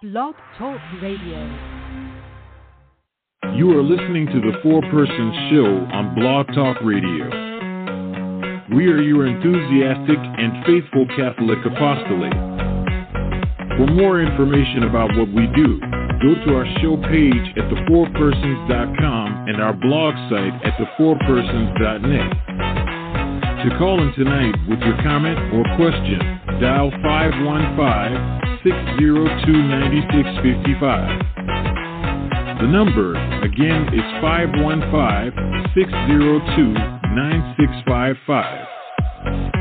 Blog Talk Radio. You are listening to the Four Person Show on Blog Talk Radio. We are your enthusiastic and faithful Catholic apostolate. For more information about what we do, go to our show page at thefourpersons.com and our blog site at thefourpersons.net. To call in tonight with your comment or question, dial 515 602 9655. The number, again, is 515 602 9655.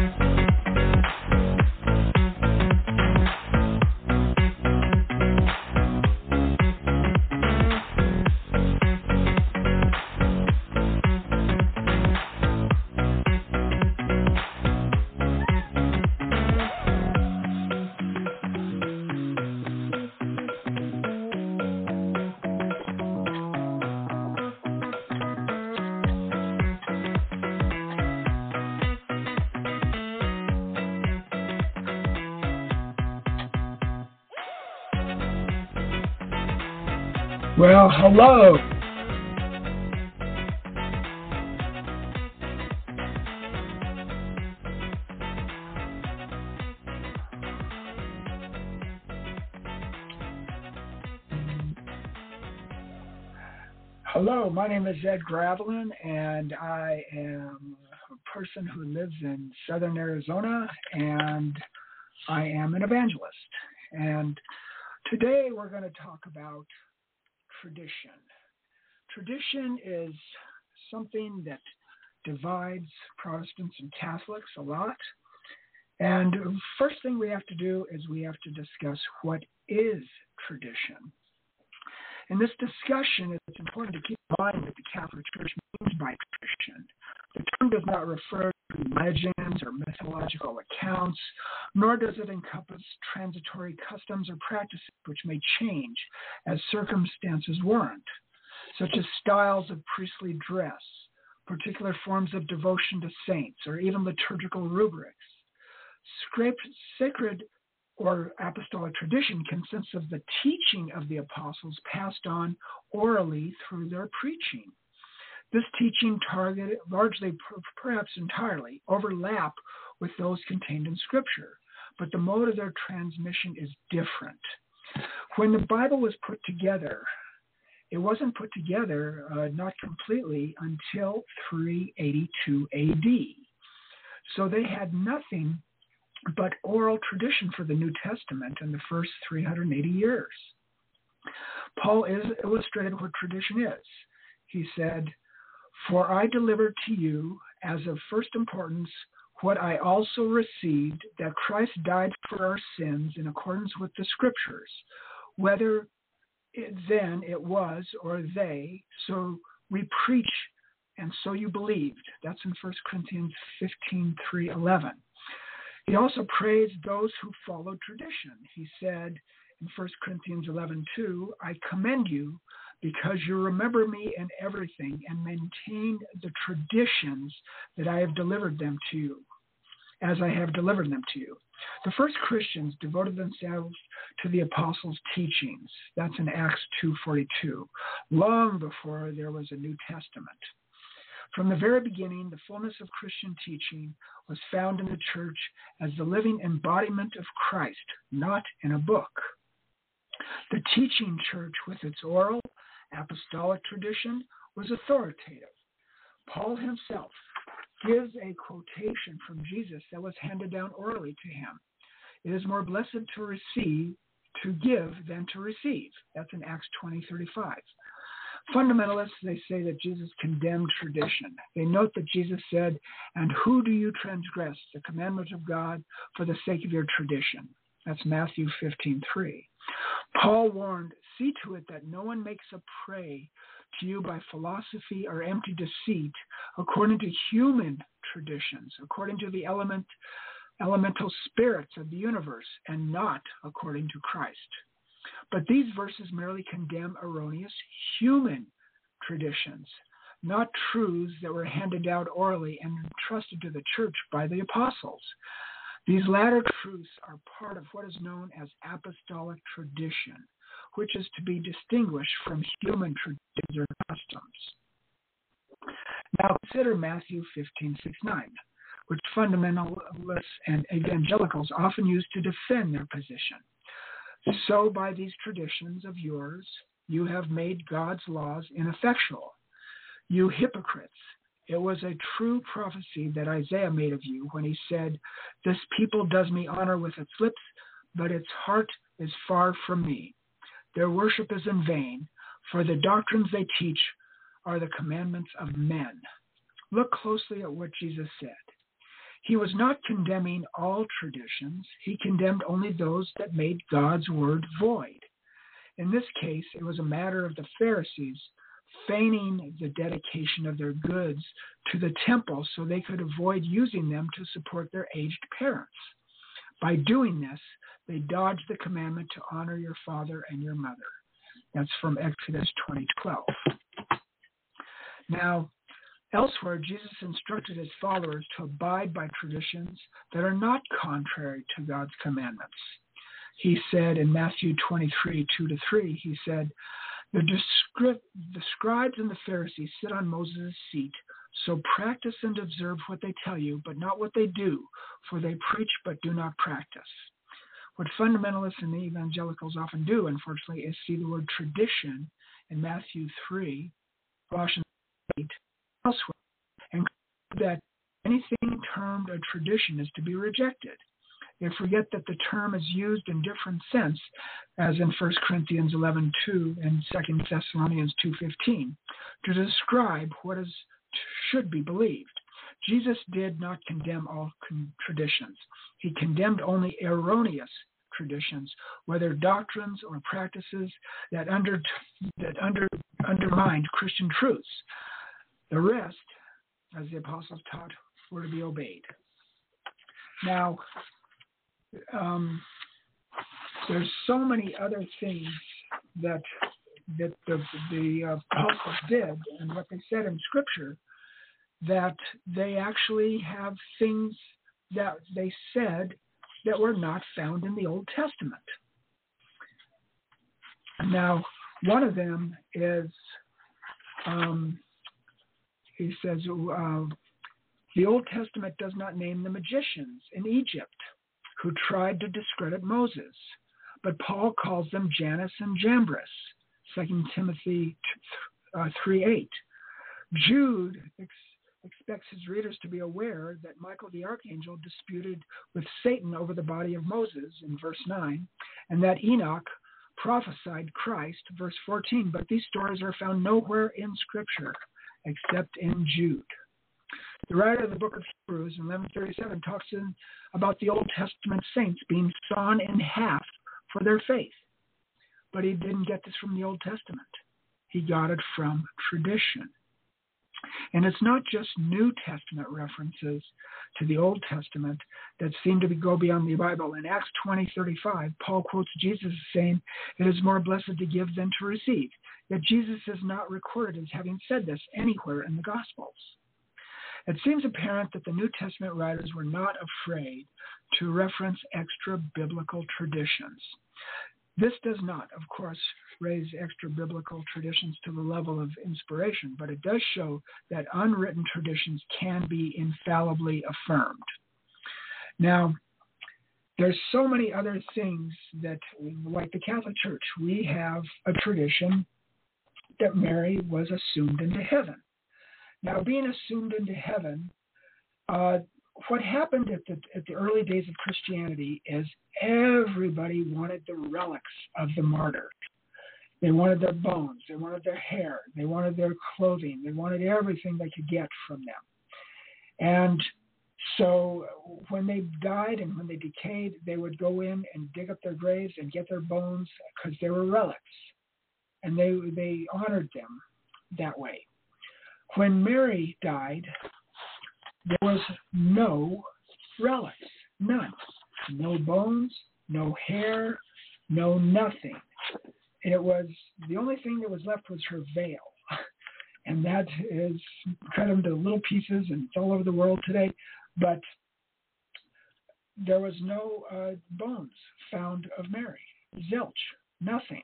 Hello. Hello, my name is Ed Graveline, and I am a person who lives in southern Arizona, and I am an evangelist. And today we're going to talk about tradition. Tradition is something that divides Protestants and Catholics a lot. And first thing we have to do is we have to discuss what is tradition. In this discussion, it's important to keep in mind what the Catholic Church means by tradition. The term does not refer legends or mythological accounts, nor does it encompass transitory customs or practices which may change as circumstances warrant, such as styles of priestly dress, particular forms of devotion to saints, or even liturgical rubrics. Sacred or apostolic tradition consists of the teaching of the apostles passed on orally through their preaching. This teaching targeted largely, perhaps entirely, overlap with those contained in Scripture, but the mode of their transmission is different. When the Bible was put together, it wasn't put together, uh, not completely, until 382 AD. So they had nothing but oral tradition for the New Testament in the first 380 years. Paul is illustrated what tradition is. He said, For I delivered to you as of first importance what I also received that Christ died for our sins in accordance with the Scriptures, whether it, then it was or they, so we preach and so you believed. That's in 1 Corinthians 15 3 11. He also praised those who followed tradition. He said in 1 Corinthians 11:2, "I commend you because you remember me in everything and maintain the traditions that I have delivered them to you, as I have delivered them to you." The first Christians devoted themselves to the apostles' teachings. That's in Acts 2:42, long before there was a New Testament. From the very beginning, the fullness of Christian teaching was found in the church as the living embodiment of Christ, not in a book. The teaching church, with its oral apostolic tradition, was authoritative. Paul himself gives a quotation from Jesus that was handed down orally to him. It is more blessed to receive, to give, than to receive. That's in Acts 20 35. Fundamentalists, they say that Jesus condemned tradition. They note that Jesus said, And who do you transgress? The commandment of God for the sake of your tradition. That's Matthew 15:3. Paul warned, See to it that no one makes a prey to you by philosophy or empty deceit, according to human traditions, according to the element, elemental spirits of the universe, and not according to Christ. But these verses merely condemn erroneous human traditions, not truths that were handed down orally and entrusted to the church by the apostles. These latter truths are part of what is known as apostolic tradition, which is to be distinguished from human traditions or customs. Now consider Matthew 15, 6, 9, which fundamentalists and evangelicals often use to defend their position. So, by these traditions of yours, you have made God's laws ineffectual. You hypocrites, it was a true prophecy that Isaiah made of you when he said, This people does me honor with its lips, but its heart is far from me. Their worship is in vain, for the doctrines they teach are the commandments of men. Look closely at what Jesus said. He was not condemning all traditions, he condemned only those that made God's word void. In this case, it was a matter of the Pharisees feigning the dedication of their goods to the temple so they could avoid using them to support their aged parents. By doing this, they dodge the commandment to honor your father and your mother. That's from Exodus 20:12. Now, elsewhere, Jesus instructed his followers to abide by traditions that are not contrary to God's commandments. He said in Matthew 23, 2 to 3, he said, the, the scribes and the Pharisees sit on Moses' seat, so practice and observe what they tell you, but not what they do, for they preach but do not practice. What fundamentalists and the evangelicals often do, unfortunately, is see the word tradition in Matthew 3, Colossians 8, elsewhere, and that anything termed a tradition is to be rejected. They forget that the term is used in different sense, as in 1 Corinthians 11:2 and 2 Thessalonians 2:15, to describe what is should be believed. Jesus did not condemn all traditions. He condemned only erroneous traditions, whether doctrines or practices that under that under undermined Christian truths. The rest, as the apostles taught, were to be obeyed. Now, um, there's so many other things that that the, the uh, apostles did and what they said in Scripture that they actually have things that they said that were not found in the Old Testament. Now, one of them is um, he says uh, the Old Testament does not name the magicians in Egypt who tried to discredit Moses. But Paul calls them Jannes and Jambres, 2 Timothy uh, 3 8. Jude expects his readers to be aware that Michael the archangel disputed with Satan over the body of Moses in verse 9, and that Enoch prophesied Christ, verse 14. But these stories are found nowhere in Scripture except in Jude. The writer of the book of Hebrews in 1137 talks in, about the Old Testament saints being sawn in half for their faith. But he didn't get this from the Old Testament. He got it from tradition. And it's not just New Testament references to the Old Testament that seem to go beyond the Bible. In Acts 20:35, Paul quotes Jesus saying, "It is more blessed to give than to receive." Yet Jesus is not recorded as having said this anywhere in the Gospels. It seems apparent that the New Testament writers were not afraid to reference extra biblical traditions. This does not, of course, raise extra biblical traditions to the level of inspiration, but it does show that unwritten traditions can be infallibly affirmed. Now, there's so many other things that, like the Catholic Church, we have a tradition that Mary was assumed into heaven. Now, being assumed into heaven, uh, what happened at the, at the early days of Christianity is everybody wanted the relics of the martyr. They wanted their bones, they wanted their hair, they wanted their clothing, they wanted everything they could get from them. And so when they died and when they decayed, they would go in and dig up their graves and get their bones because they were relics. And they, they honored them that way. When Mary died, there was no relics, none. No bones, no hair, no nothing. It was the only thing that was left was her veil. And that is cut into little pieces and it's all over the world today. But there was no uh, bones found of Mary. Zilch, nothing.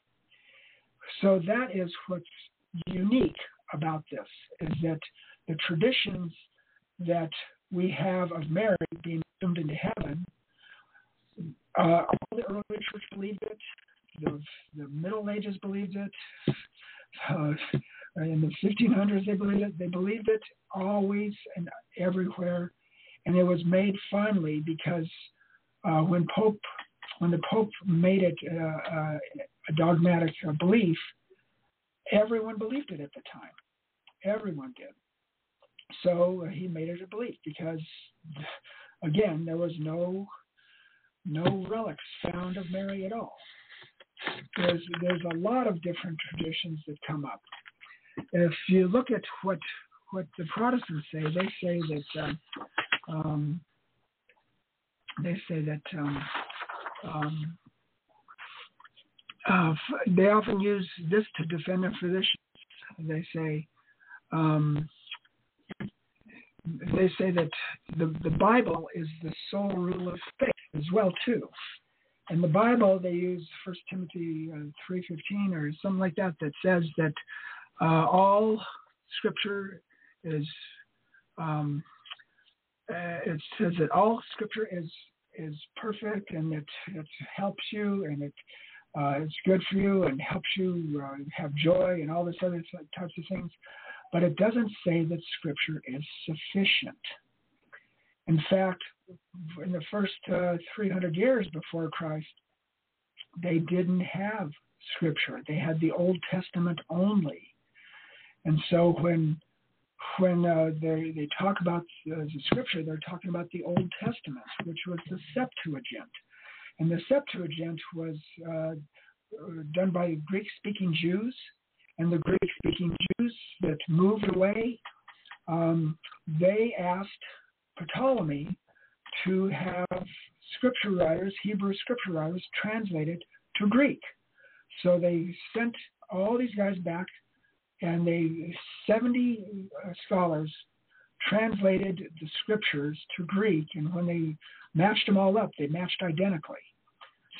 So that is what's unique about this is that the traditions that we have of Mary being assumed into heaven, uh, all the early church believed it, the, the Middle Ages believed it, uh, in the 1500s they believed it. They believed it always and everywhere, and it was made finally because uh, when Pope when the Pope made it uh, uh a dogmatic belief, everyone believed it at the time. Everyone did. So uh, he made it a belief because, again, there was no no relics found of Mary at all. There's there's a lot of different traditions that come up. If you look at what what the Protestants say, they say that um, um, they say that um, um, uh, they often use this to defend their physicians. They say um, they say that the, the Bible is the sole rule of faith as well too. In the Bible, they use First Timothy uh, three fifteen or something like that that says that uh, all Scripture is. Um, uh, it says that all Scripture is is perfect and it it helps you and it uh, it's good for you and helps you uh, have joy and all this other types of things. But it doesn't say that Scripture is sufficient. In fact, in the first uh, 300 years before Christ, they didn't have Scripture. They had the Old Testament only. And so when when uh, they, they talk about uh, the Scripture, they're talking about the Old Testament, which was the Septuagint. And the Septuagint was uh, done by Greek speaking Jews. And the Greek speaking Jews that moved away, um, they asked Ptolemy to have scripture writers, Hebrew scripture writers, translated to Greek. So they sent all these guys back, and they 70 uh, scholars translated the scriptures to Greek. And when they matched them all up, they matched identically.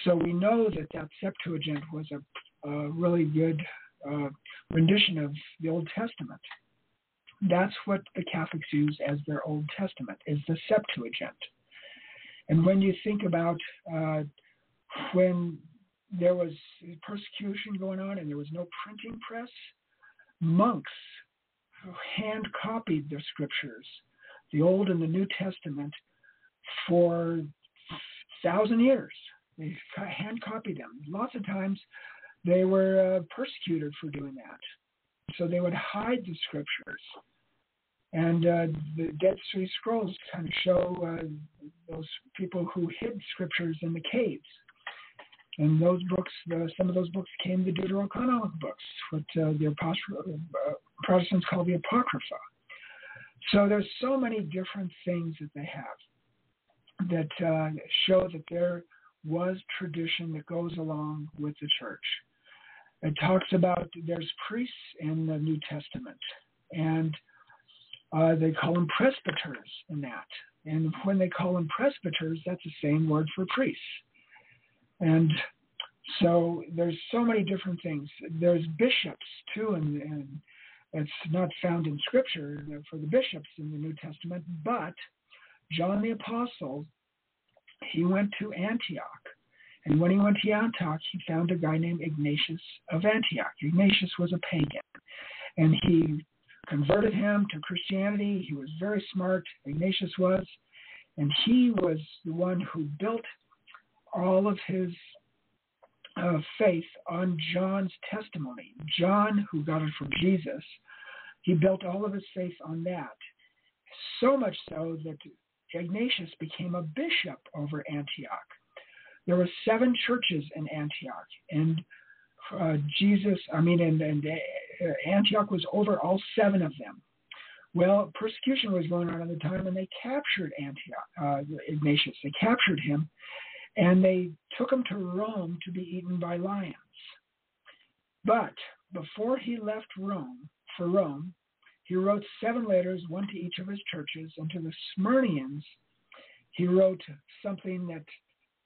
So we know that that Septuagint was a, a really good uh, rendition of the Old Testament. That's what the Catholics use as their Old Testament, is the Septuagint. And when you think about uh, when there was persecution going on and there was no printing press, monks hand copied their scriptures, the Old and the New Testament, for thousand years. They hand copied them. Lots of times they were uh, persecuted for doing that. So they would hide the scriptures. And uh, the Dead Sea Scrolls kind of show uh, those people who hid scriptures in the caves. And those books, uh, some of those books came the Deuterocanonic books, what uh, the uh, Protestants call the Apocrypha. So there's so many different things that they have that show that there was tradition that goes along with the church. It talks about there's priests in the New Testament, and uh, they call them presbyters in that. And when they call them presbyters, that's the same word for priests. And so there's so many different things. There's bishops too, and, and it's not found in Scripture for the bishops in the New Testament, but John the Apostle, he went to Antioch. And when he went to Antioch, he found a guy named Ignatius of Antioch. Ignatius was a pagan. And he converted him to Christianity. He was very smart, Ignatius was, and he was the one who built all of his uh, faith on John's testimony. John, who got it from Jesus, he built all of his faith on that. So much so that Ignatius became a bishop over Antioch. There were seven churches in Antioch, and uh, Jesus, I mean, and, and uh, Antioch was over all seven of them. Well, persecution was going on at the time, and they captured Antioch, uh, Ignatius. They captured him, and they took him to Rome to be eaten by lions. But before he left Rome, for Rome, he wrote seven letters, one to each of his churches, and to the Smyrnians, he wrote something that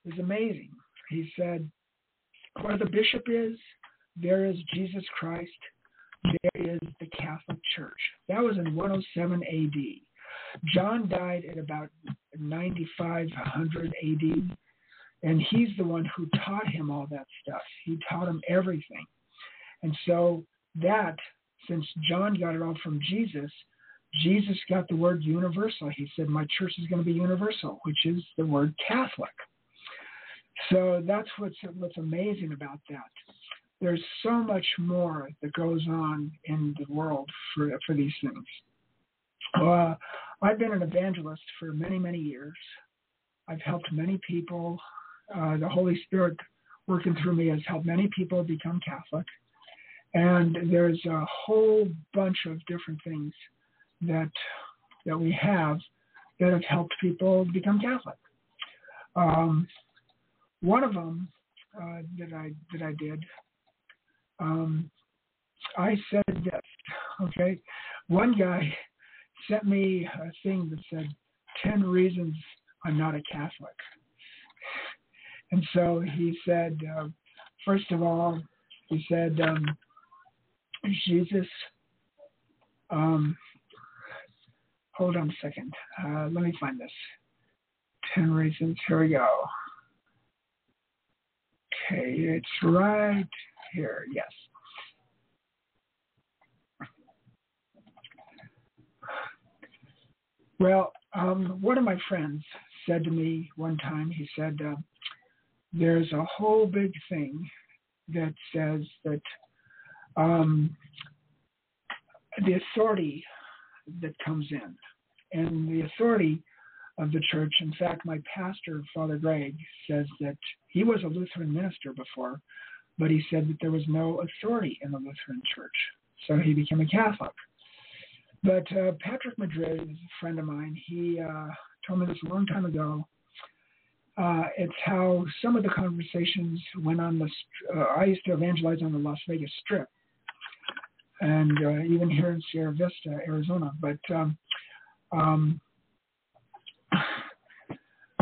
is amazing. He said, Where the bishop is, there is Jesus Christ, there is the Catholic Church. That was in 107 AD. John died at about 9500 AD, and he's the one who taught him all that stuff. He taught him everything. And so that, since John got it all from Jesus, Jesus got the word universal. He said, My church is going to be universal, which is the word Catholic. So that's what's what's amazing about that. There's so much more that goes on in the world for for these things. Uh, I've been an evangelist for many many years. I've helped many people. Uh, the Holy Spirit working through me has helped many people become Catholic. And there's a whole bunch of different things that that we have that have helped people become Catholic. Um, one of them uh, that I that I did, um, I said this. Okay, one guy sent me a thing that said ten reasons I'm not a Catholic, and so he said, uh, first of all, he said um, Jesus. Um, hold on a second. Uh, let me find this. 10 reasons. Here we go. Okay, it's right here. Yes. Well, um, one of my friends said to me one time, he said, uh, There's a whole big thing that says that um, the authority that comes in. And the authority of the church, in fact, my pastor, Father Greg, says that he was a Lutheran minister before, but he said that there was no authority in the Lutheran church. So he became a Catholic. But uh, Patrick Madrid is a friend of mine. He uh, told me this a long time ago. Uh, it's how some of the conversations went on the. Uh, I used to evangelize on the Las Vegas Strip, and uh, even here in Sierra Vista, Arizona. But um, um,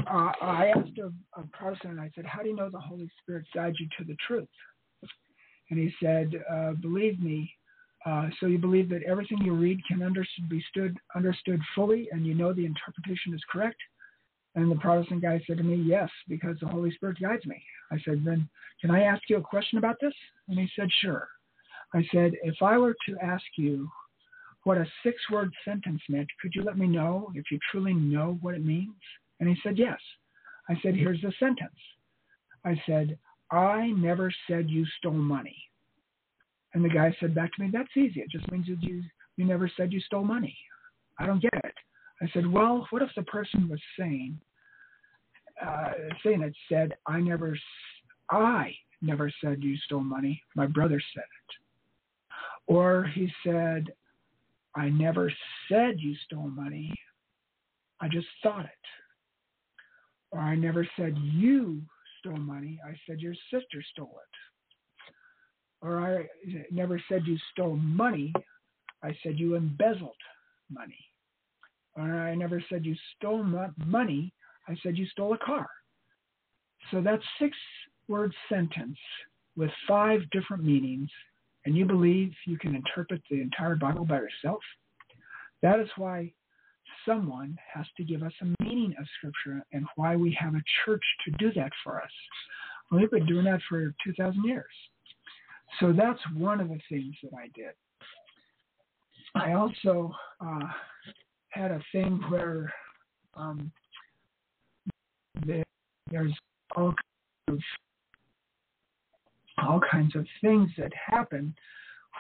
uh, I asked a, a, Protestant, and I said, How do you know the Holy Spirit guides you to the truth? And he said, uh, Believe me. Uh, so you believe that everything you read can under, be stood, understood fully, and you know the interpretation is correct. And the Protestant guy said to me, Yes, because the Holy Spirit guides me. I said, Then can I ask you a question about this? And he said, Sure. I said, if I were to ask you what a six word sentence meant, could you let me know if you truly know what it means? And he said, yes. I said, here's the sentence. I said, I never said you stole money. And the guy said back to me, that's easy. It just means that you, you never said you stole money. I don't get it. I said, well, what if the person was saying, uh, saying it said, I never, I never said you stole money. My brother said it. Or he said, I never said you stole money. I just thought it. I never said you stole money. I said your sister stole it. Or I never said you stole money. I said you embezzled money. Or I never said you stole money. I said you stole a car. So that's six word sentence with five different meanings and you believe you can interpret the entire Bible by yourself, that is why someone has to give us a meaning of Scripture and why we have a church to do that for us. we've been doing that for 2,000 years. So that's one of the things that I did. I also uh, had a thing where um, there's all kinds of all kinds of things that happen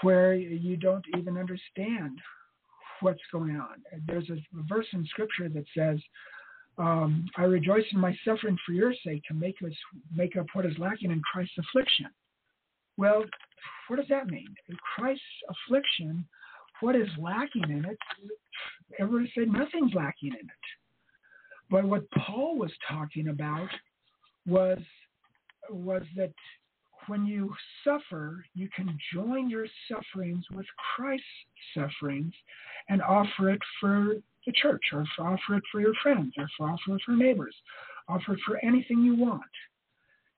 where you don't even understand what's going on. There's a verse in scripture that says, um, I rejoice in my suffering for your sake to make us make up what is lacking in Christ's affliction. Well, what does that mean? In Christ's affliction, what is lacking in it? Everybody said nothing's lacking in it. But what Paul was talking about was was that when you suffer, you can join your sufferings with Christ's sufferings and offer it for the church, or offer it for your friends, or offer it for neighbors, offer it for anything you want.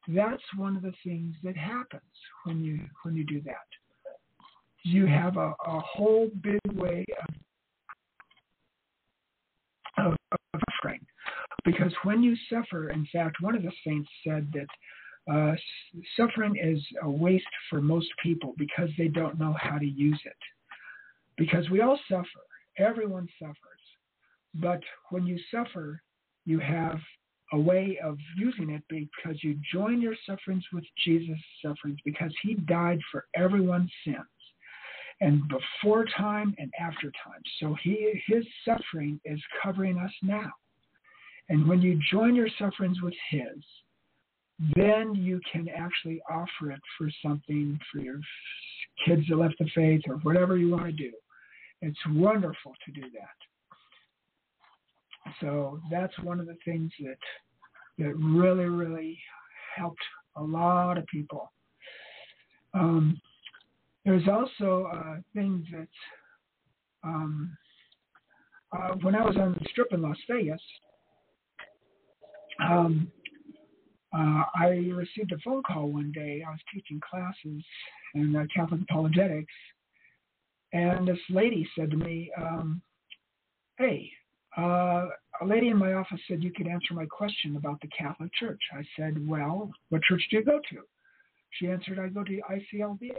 That's one of the things that happens when you when you do that. You have a, a whole big way of, of, of suffering. Because when you suffer, in fact, one of the saints said that uh, suffering is a waste for most people because they don't know how to use it. Because we all suffer, everyone suffers. But when you suffer, you have a way of using it because you join your sufferings with Jesus' sufferings because he died for everyone's sins and before time and after time. So he his suffering is covering us now. And when you join your sufferings with his, then you can actually offer it for something for your kids that left the faith or whatever you want to do. It's wonderful to do that. So that's one of the things that that really, really helped a lot of people. Um, there's also things that um, uh, when I was on the strip in Las Vegas, um, uh, I received a phone call one day. I was teaching classes in uh, Catholic apologetics, and this lady said to me, um, "Hey, uh, a lady in my office said you could answer my question about the Catholic Church." I said, "Well, what church do you go to?" She answered, "I go to ICLV."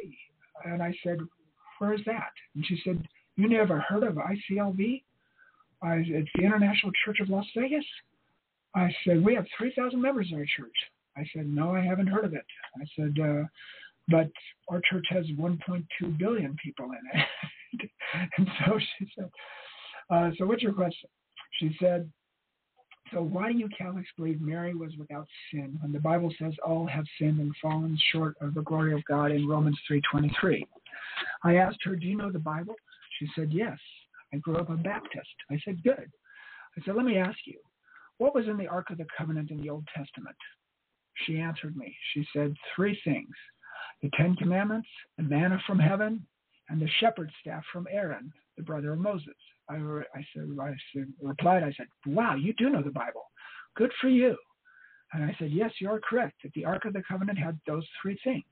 And I said, "Where is that?" And she said, "You never heard of ICLV? I, it's the International Church of Las Vegas." I said, we have 3,000 members in our church. I said, no, I haven't heard of it. I said, uh, but our church has 1.2 billion people in it. and so she said, uh, so what's your question? She said, so why do you Catholics believe Mary was without sin when the Bible says all have sinned and fallen short of the glory of God in Romans 3.23? I asked her, do you know the Bible? She said, yes. I grew up a Baptist. I said, good. I said, let me ask you, what was in the Ark of the Covenant in the Old Testament? She answered me. She said three things the Ten Commandments, the manna from heaven, and the shepherd's staff from Aaron, the brother of Moses. I, I said, I said, replied, I said, wow, you do know the Bible. Good for you. And I said, yes, you are correct that the Ark of the Covenant had those three things.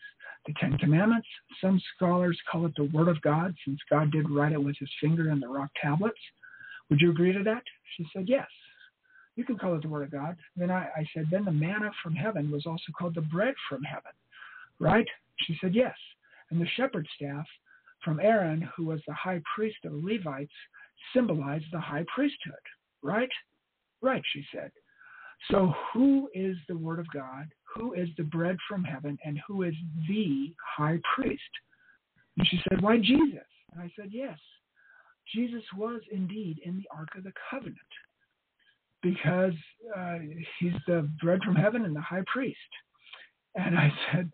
The Ten Commandments, some scholars call it the Word of God, since God did write it with his finger in the rock tablets. Would you agree to that? She said, yes. You can call it the Word of God. Then I, I said, then the manna from heaven was also called the bread from heaven, right? She said, yes. And the shepherd's staff from Aaron, who was the high priest of the Levites, symbolized the high priesthood, right? Right, she said. So, who is the Word of God? Who is the bread from heaven? And who is the high priest? And she said, Why, Jesus? And I said, Yes, Jesus was indeed in the Ark of the Covenant because uh, he's the bread from heaven and the high priest. And I said,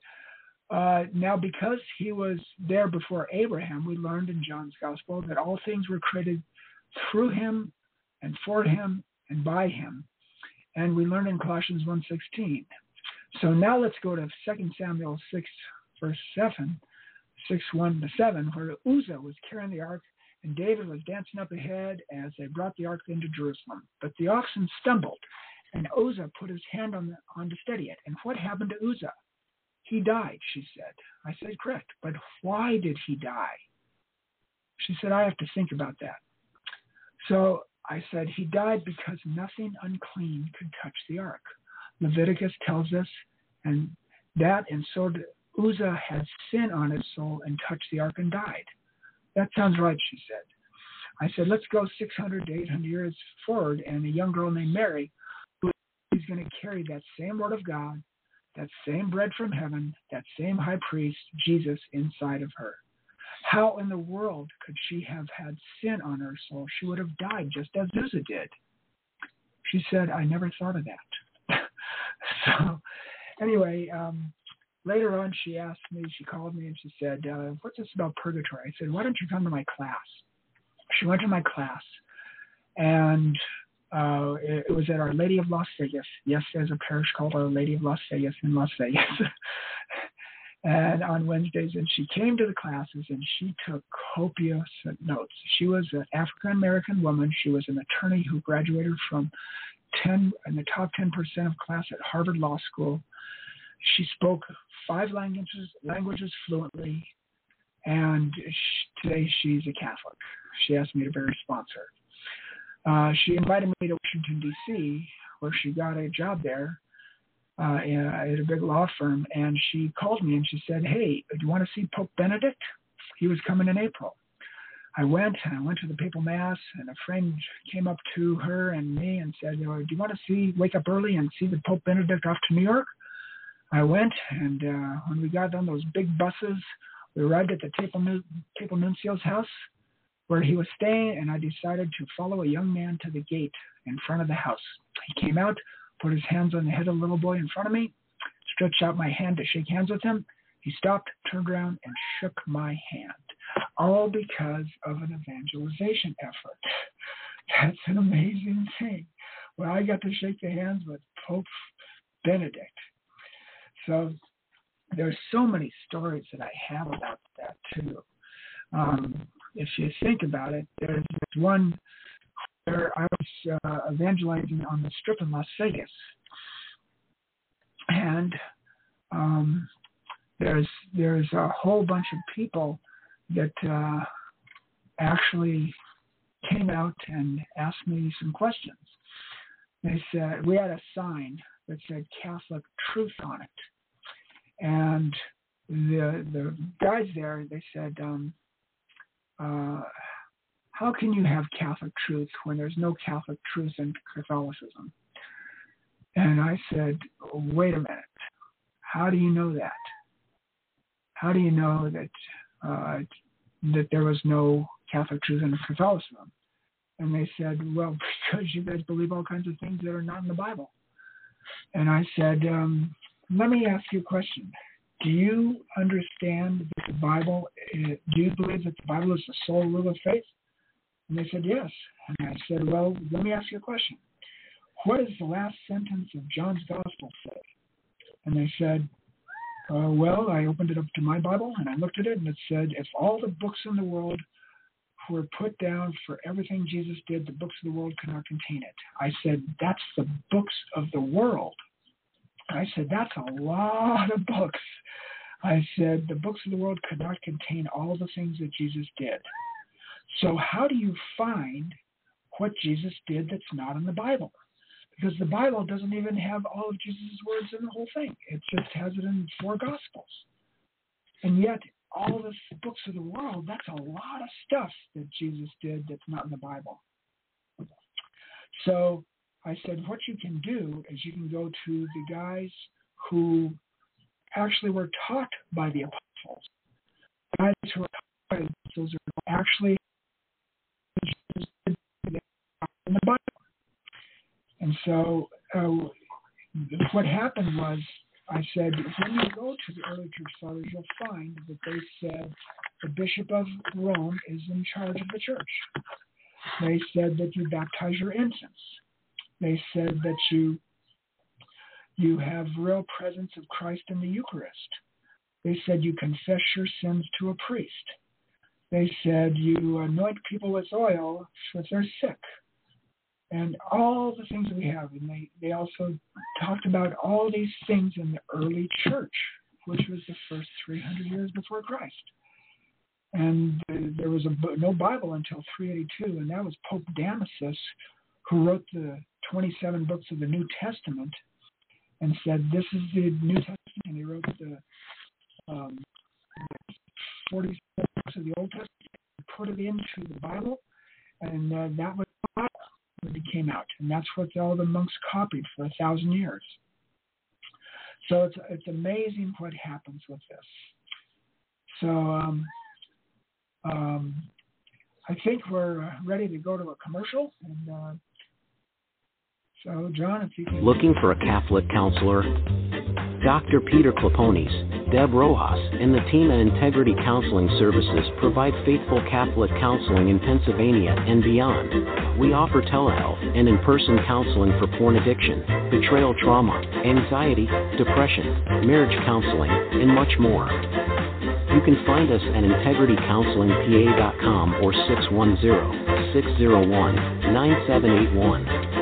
uh, now, because he was there before Abraham, we learned in John's Gospel that all things were created through him and for him and by him. And we learned in Colossians 1.16. So now let's go to 2 Samuel 6, verse 7, 6, 1 to 7, where Uzzah was carrying the ark and David was dancing up ahead as they brought the ark into Jerusalem. But the oxen stumbled, and Uzzah put his hand on, the, on to steady it. And what happened to Uzzah? He died, she said. I said, correct. But why did he die? She said, I have to think about that. So I said, he died because nothing unclean could touch the ark. Leviticus tells us, and that, and so Uzzah had sin on his soul and touched the ark and died. That sounds right, she said. I said, let's go 600 to 800 years forward, and a young girl named Mary, who is going to carry that same word of God, that same bread from heaven, that same high priest, Jesus, inside of her. How in the world could she have had sin on her soul? She would have died just as Uzzah did. She said, I never thought of that. so, anyway, um, later on, she asked me, she called me and she said, uh, What's this about purgatory? I said, Why don't you come to my class? She went to my class, and uh, it, it, was at Our Lady of Las Vegas. Yes, there's a parish called Our Lady of Las Vegas in Las Vegas. and on Wednesdays, and she came to the classes and she took copious notes. She was an African American woman. She was an attorney who graduated from 10 in the top 10% of class at Harvard Law School. She spoke five languages languages fluently, and she, today she's a Catholic. She asked me to be her sponsor. Uh, she invited me to Washington D.C., where she got a job there uh, at a big law firm, and she called me and she said, "Hey, do you want to see Pope Benedict? He was coming in April." I went and I went to the papal mass, and a friend came up to her and me and said, "You know, "Do you want to see wake up early and see the Pope Benedict off to New York?" I went, and uh, when we got on those big buses, we arrived at the papal, nuncio's house where he was staying, and I decided to follow a young man to the gate in front of the house. He came out, put his hands on the head of the little boy in front of me, stretched out my hand to shake hands with him. He stopped, turned around, and shook my hand, all because of an evangelization effort. That's an amazing thing. Well, I got to shake the hands with Pope Benedict. So there's so many stories that I have about that too. Um, if you think about it, there's one where I was uh, evangelizing on the strip in Las Vegas, and um, there's there's a whole bunch of people that uh, actually came out and asked me some questions. They said we had a sign that said Catholic Truth on it, and the the guys there they said, um, uh, how can you have Catholic truth when there's no Catholic truth in Catholicism? And I said, wait a minute. How do you know that? How do you know that uh, that there was no Catholic truth in Catholicism? And they said, well, because you guys believe all kinds of things that are not in the Bible. And I said, um, let me ask you a question. Do you understand that the Bible, do you believe that the Bible is the sole rule of faith? And they said, Yes. And I said, Well, let me ask you a question. What does the last sentence of John's Gospel say? And they said, uh, Well, I opened it up to my Bible and I looked at it and it said, If all the books in the world were put down for everything Jesus did, the books of the world could not contain it. I said, That's the books of the world. I said, That's a lot of books. I said, The books of the world could not contain all the things that Jesus did. So, how do you find what Jesus did that's not in the Bible? Because the Bible doesn't even have all of Jesus' words in the whole thing, it just has it in four Gospels. And yet, all the books of the world, that's a lot of stuff that Jesus did that's not in the Bible. So I said, what you can do is you can go to the guys who actually were taught by the apostles. Guys who were taught by the apostles are actually in the Bible. And so uh, what happened was, I said, when you go to the early church fathers, you'll find that they said the bishop of Rome is in charge of the church. They said that you baptize your infants. They said that you you have real presence of Christ in the Eucharist. They said you confess your sins to a priest. They said you anoint people with oil if they're sick and all the things we have. And they, they also talked about all these things in the early church, which was the first 300 years before Christ. And there was a, no Bible until 382, and that was Pope Damasus who wrote the 27 books of the New Testament and said, This is the New Testament. And he wrote the um, 40 books of the Old Testament, and put it into the Bible, and uh, that was when it came out, and that's what all the monks copied for a thousand years. So it's it's amazing what happens with this. So um, um, I think we're uh, ready to go to a commercial. And uh, so, John, if you can. Looking for a Catholic counselor? Dr. Peter Kleponis Deb Rojas, and the team at Integrity Counseling Services provide faithful Catholic counseling in Pennsylvania and beyond. We offer telehealth and in person counseling for porn addiction, betrayal trauma, anxiety, depression, marriage counseling, and much more. You can find us at integritycounselingpa.com or 610-601-9781.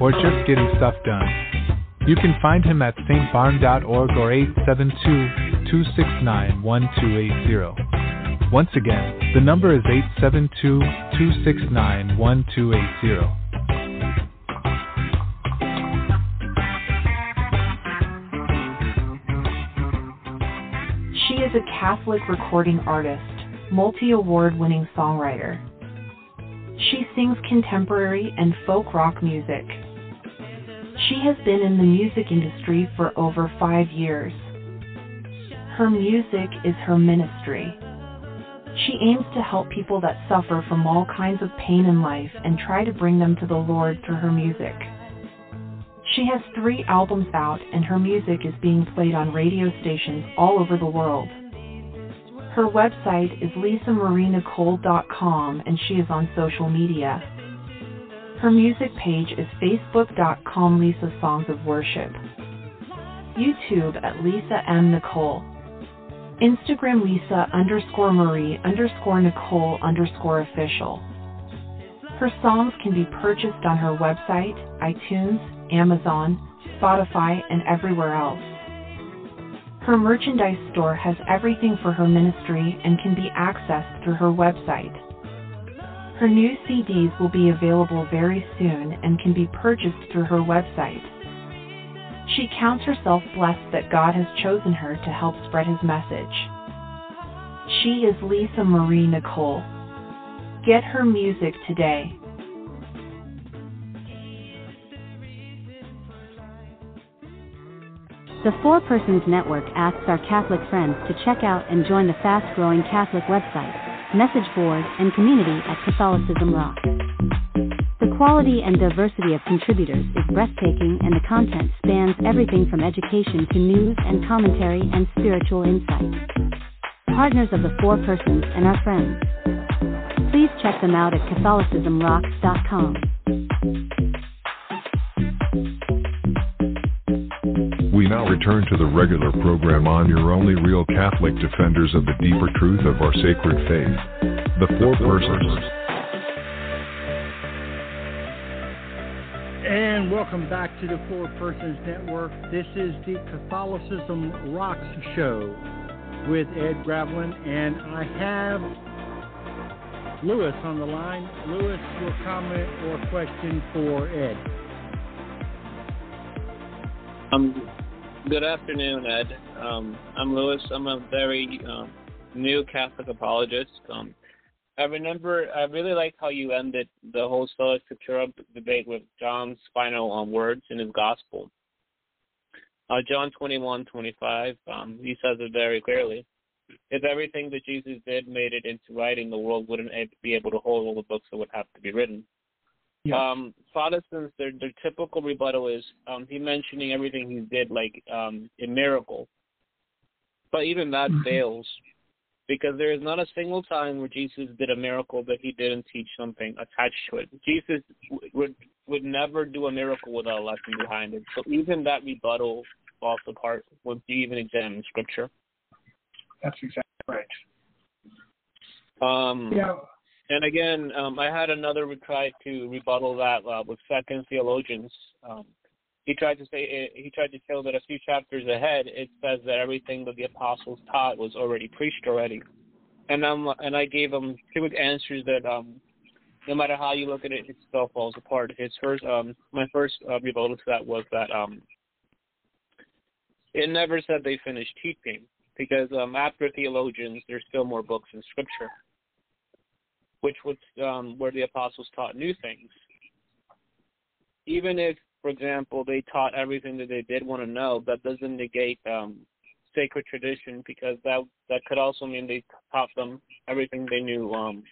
or just getting stuff done. You can find him at stbarn.org or 872-269-1280. Once again, the number is 872-269-1280. She is a Catholic recording artist, multi award winning songwriter. She sings contemporary and folk rock music. She has been in the music industry for over five years. Her music is her ministry. She aims to help people that suffer from all kinds of pain in life and try to bring them to the Lord through her music. She has three albums out, and her music is being played on radio stations all over the world. Her website is lisamarienicole.com and she is on social media. Her music page is facebook.com Lisa Songs of Worship. YouTube at Lisa M. Nicole. Instagram Lisa underscore Marie underscore Nicole underscore official. Her songs can be purchased on her website, iTunes, Amazon, Spotify, and everywhere else. Her merchandise store has everything for her ministry and can be accessed through her website. Her new CDs will be available very soon and can be purchased through her website. She counts herself blessed that God has chosen her to help spread his message. She is Lisa Marie Nicole. Get her music today. The Four Persons Network asks our Catholic friends to check out and join the fast growing Catholic website, message board, and community at Catholicism Rocks. The quality and diversity of contributors is breathtaking, and the content spans everything from education to news and commentary and spiritual insight. Partners of the Four Persons and our friends. Please check them out at CatholicismRocks.com. We now return to the regular program on your only real Catholic defenders of the deeper truth of our sacred faith, the Four Persons. And welcome back to the Four Persons Network. This is the Catholicism Rocks Show with Ed Graveline, and I have Lewis on the line. Lewis, your comment or question for Ed? Um, good afternoon, Ed. Um, I'm Lewis. I'm a very um, new Catholic apologist. Um, I remember, I really like how you ended the whole sola scriptura debate with John's final um, words in his gospel. Uh, John 21, 25, um, he says it very clearly. If everything that Jesus did made it into writing, the world wouldn't be able to hold all the books that would have to be written. Yeah. Um, Protestants, their their typical rebuttal is um, he mentioning everything he did like um, a miracle, but even that Mhm. fails because there is not a single time where Jesus did a miracle that he didn't teach something attached to it. Jesus w- would would never do a miracle without a lesson behind it. So even that rebuttal falls apart when you even examine Scripture. That's exactly right. Um, Yeah. And again, um, I had another try to rebuttal that uh, with Second Thessalonians. Um, he tried to say he tried to show that a few chapters ahead it says that everything that the apostles taught was already preached already, and um and I gave him two answers that um no matter how you look at it, it still falls apart. His first um my first uh, rebuttal to that was that um it never said they finished teaching. because um, after Thessalonians, there's still more books in Scripture, which was um, where the apostles taught new things. Even if, for example, they taught everything that they did want to know, that doesn't negate um, sacred tradition because that that could also mean they taught them everything they knew um,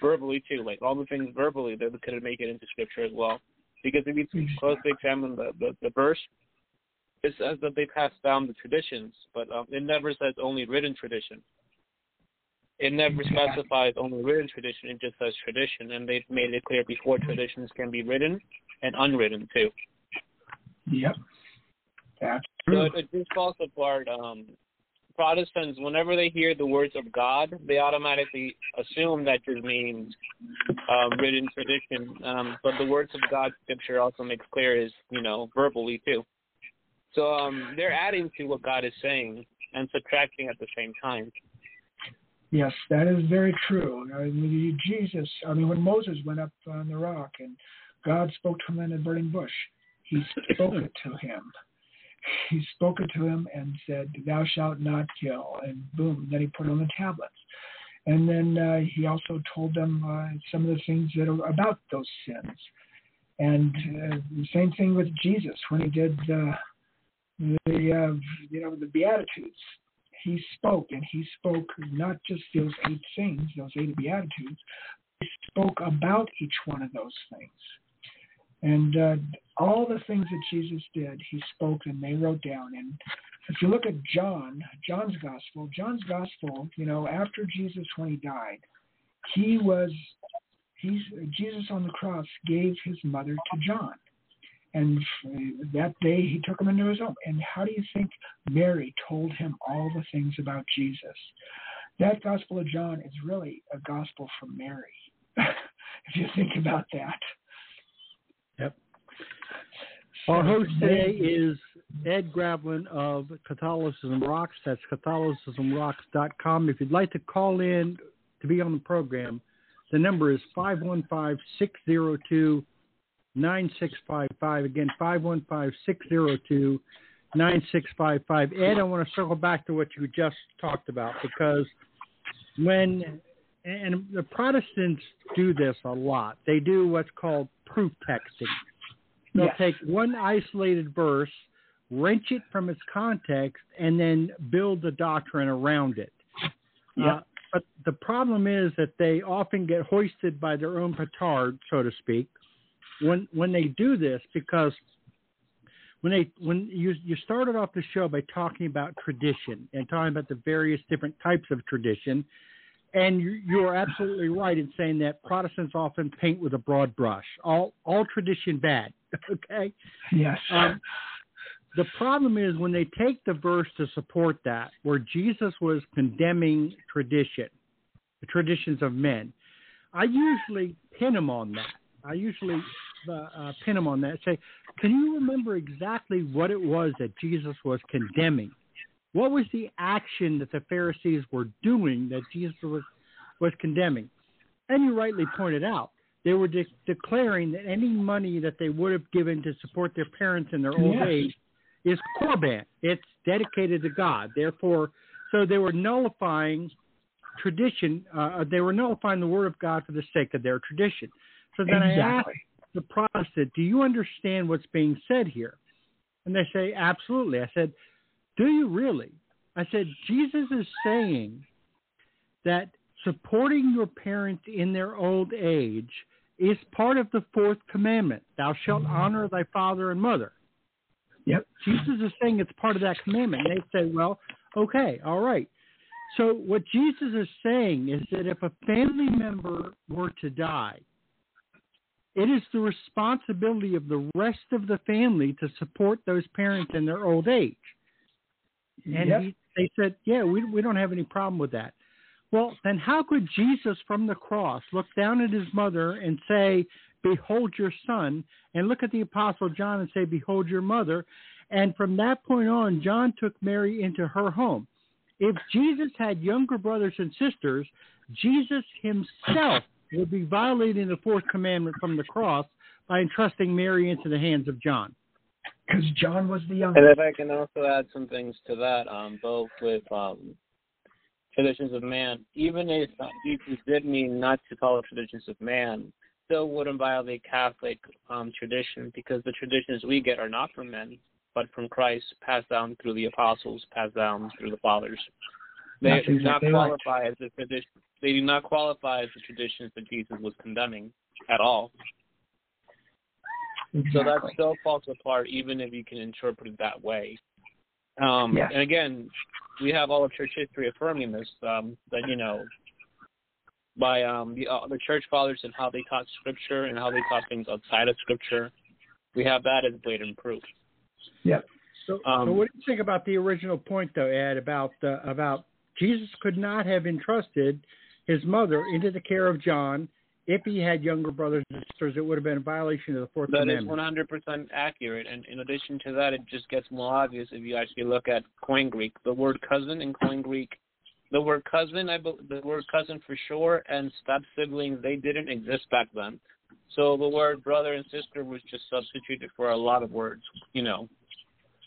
verbally too, like all the things verbally that could make it into Scripture as well. Because if you closely examine the, the, the verse, it says that they passed down the traditions, but um, it never says only written tradition. It never specifies only written tradition. It just says tradition, and they've made it clear before traditions can be written and unwritten too. Yep, that's true. So it, it just falls apart. Um, Protestants, whenever they hear the words of God, they automatically assume that just means um, written tradition. Um, but the words of God, Scripture also makes clear is you know verbally too. So um, they're adding to what God is saying and subtracting at the same time. Yes, that is very true. I mean, Jesus, I mean, when Moses went up on the rock and God spoke to him in a burning bush, he spoke it to him. He spoke it to him and said, Thou shalt not kill. And boom, then he put on the tablets. And then uh, he also told them uh, some of the things that are about those sins. And uh, the same thing with Jesus when he did uh, the uh, you know the Beatitudes. He spoke, and he spoke not just those eight things, those eight Beatitudes. He spoke about each one of those things, and uh, all the things that Jesus did, he spoke, and they wrote down. And if you look at John, John's gospel, John's gospel, you know, after Jesus when he died, he was he's Jesus on the cross gave his mother to John and that day he took him into his home. And how do you think Mary told him all the things about Jesus? That Gospel of John is really a gospel from Mary, if you think about that. Yep. Our host today is Ed Graveline of Catholicism Rocks. That's CatholicismRocks.com. If you'd like to call in to be on the program, the number is 515 602 9655. Again, 515 602 9655. Ed, I want to circle back to what you just talked about because when, and the Protestants do this a lot, they do what's called proof texting. They'll yes. take one isolated verse, wrench it from its context, and then build the doctrine around it. Yeah. Uh, but the problem is that they often get hoisted by their own petard, so to speak, when when they do this because when they when you you started off the show by talking about tradition and talking about the various different types of tradition, and you you are absolutely right in saying that Protestants often paint with a broad brush. All all tradition bad. Okay. Yes. Um, the problem is when they take the verse to support that, where Jesus was condemning tradition, the traditions of men. I usually pin them on that. I usually uh, uh, pin him on that. Say, can you remember exactly what it was that Jesus was condemning? What was the action that the Pharisees were doing that Jesus was was condemning? And you rightly pointed out they were de- declaring that any money that they would have given to support their parents in their old yes. age is korban. It's dedicated to God. Therefore, so they were nullifying tradition. Uh, they were nullifying the word of God for the sake of their tradition. So then exactly. I asked the Protestant, do you understand what's being said here? And they say, absolutely. I said, do you really? I said, Jesus is saying that supporting your parents in their old age is part of the fourth commandment. Thou shalt mm-hmm. honor thy father and mother. Yep. Jesus is saying it's part of that commandment. And they say, well, okay, all right. So what Jesus is saying is that if a family member were to die, it is the responsibility of the rest of the family to support those parents in their old age. And yep. he, they said, yeah, we, we don't have any problem with that. Well, then how could Jesus from the cross look down at his mother and say, Behold your son, and look at the Apostle John and say, Behold your mother? And from that point on, John took Mary into her home. If Jesus had younger brothers and sisters, Jesus himself would be violating the fourth commandment from the cross by entrusting Mary into the hands of John. Because John was the youngest. And if I can also add some things to that, um, both with um, traditions of man, even if uh, Jesus did mean not to follow traditions of man, still wouldn't violate Catholic um, tradition because the traditions we get are not from men, but from Christ, passed down through the apostles, passed down through the fathers. They That's do not qualify as the tradition. They do not qualify as the traditions that Jesus was condemning at all. So that still falls apart, even if you can interpret it that way. Um, Yes. And again, we have all of church history affirming this. Um, that you know, by um, the uh, the church fathers and how they taught scripture and how they taught things outside of scripture, we have that as blatant proof. Yeah. So, Um, so what do you think about the original point, though, Ed, about uh, about Jesus could not have entrusted his mother into the care of John if he had younger brothers and sisters? It would have been a violation of the Fourth That is Amendment. 100% accurate. And in addition to that, it just gets more obvious if you actually look at Koine Greek. The word cousin in Koine Greek, the word cousin, I bel the word cousin for sure, and step siblings, they didn't exist back then. So the word brother and sister was just substituted for a lot of words, you know.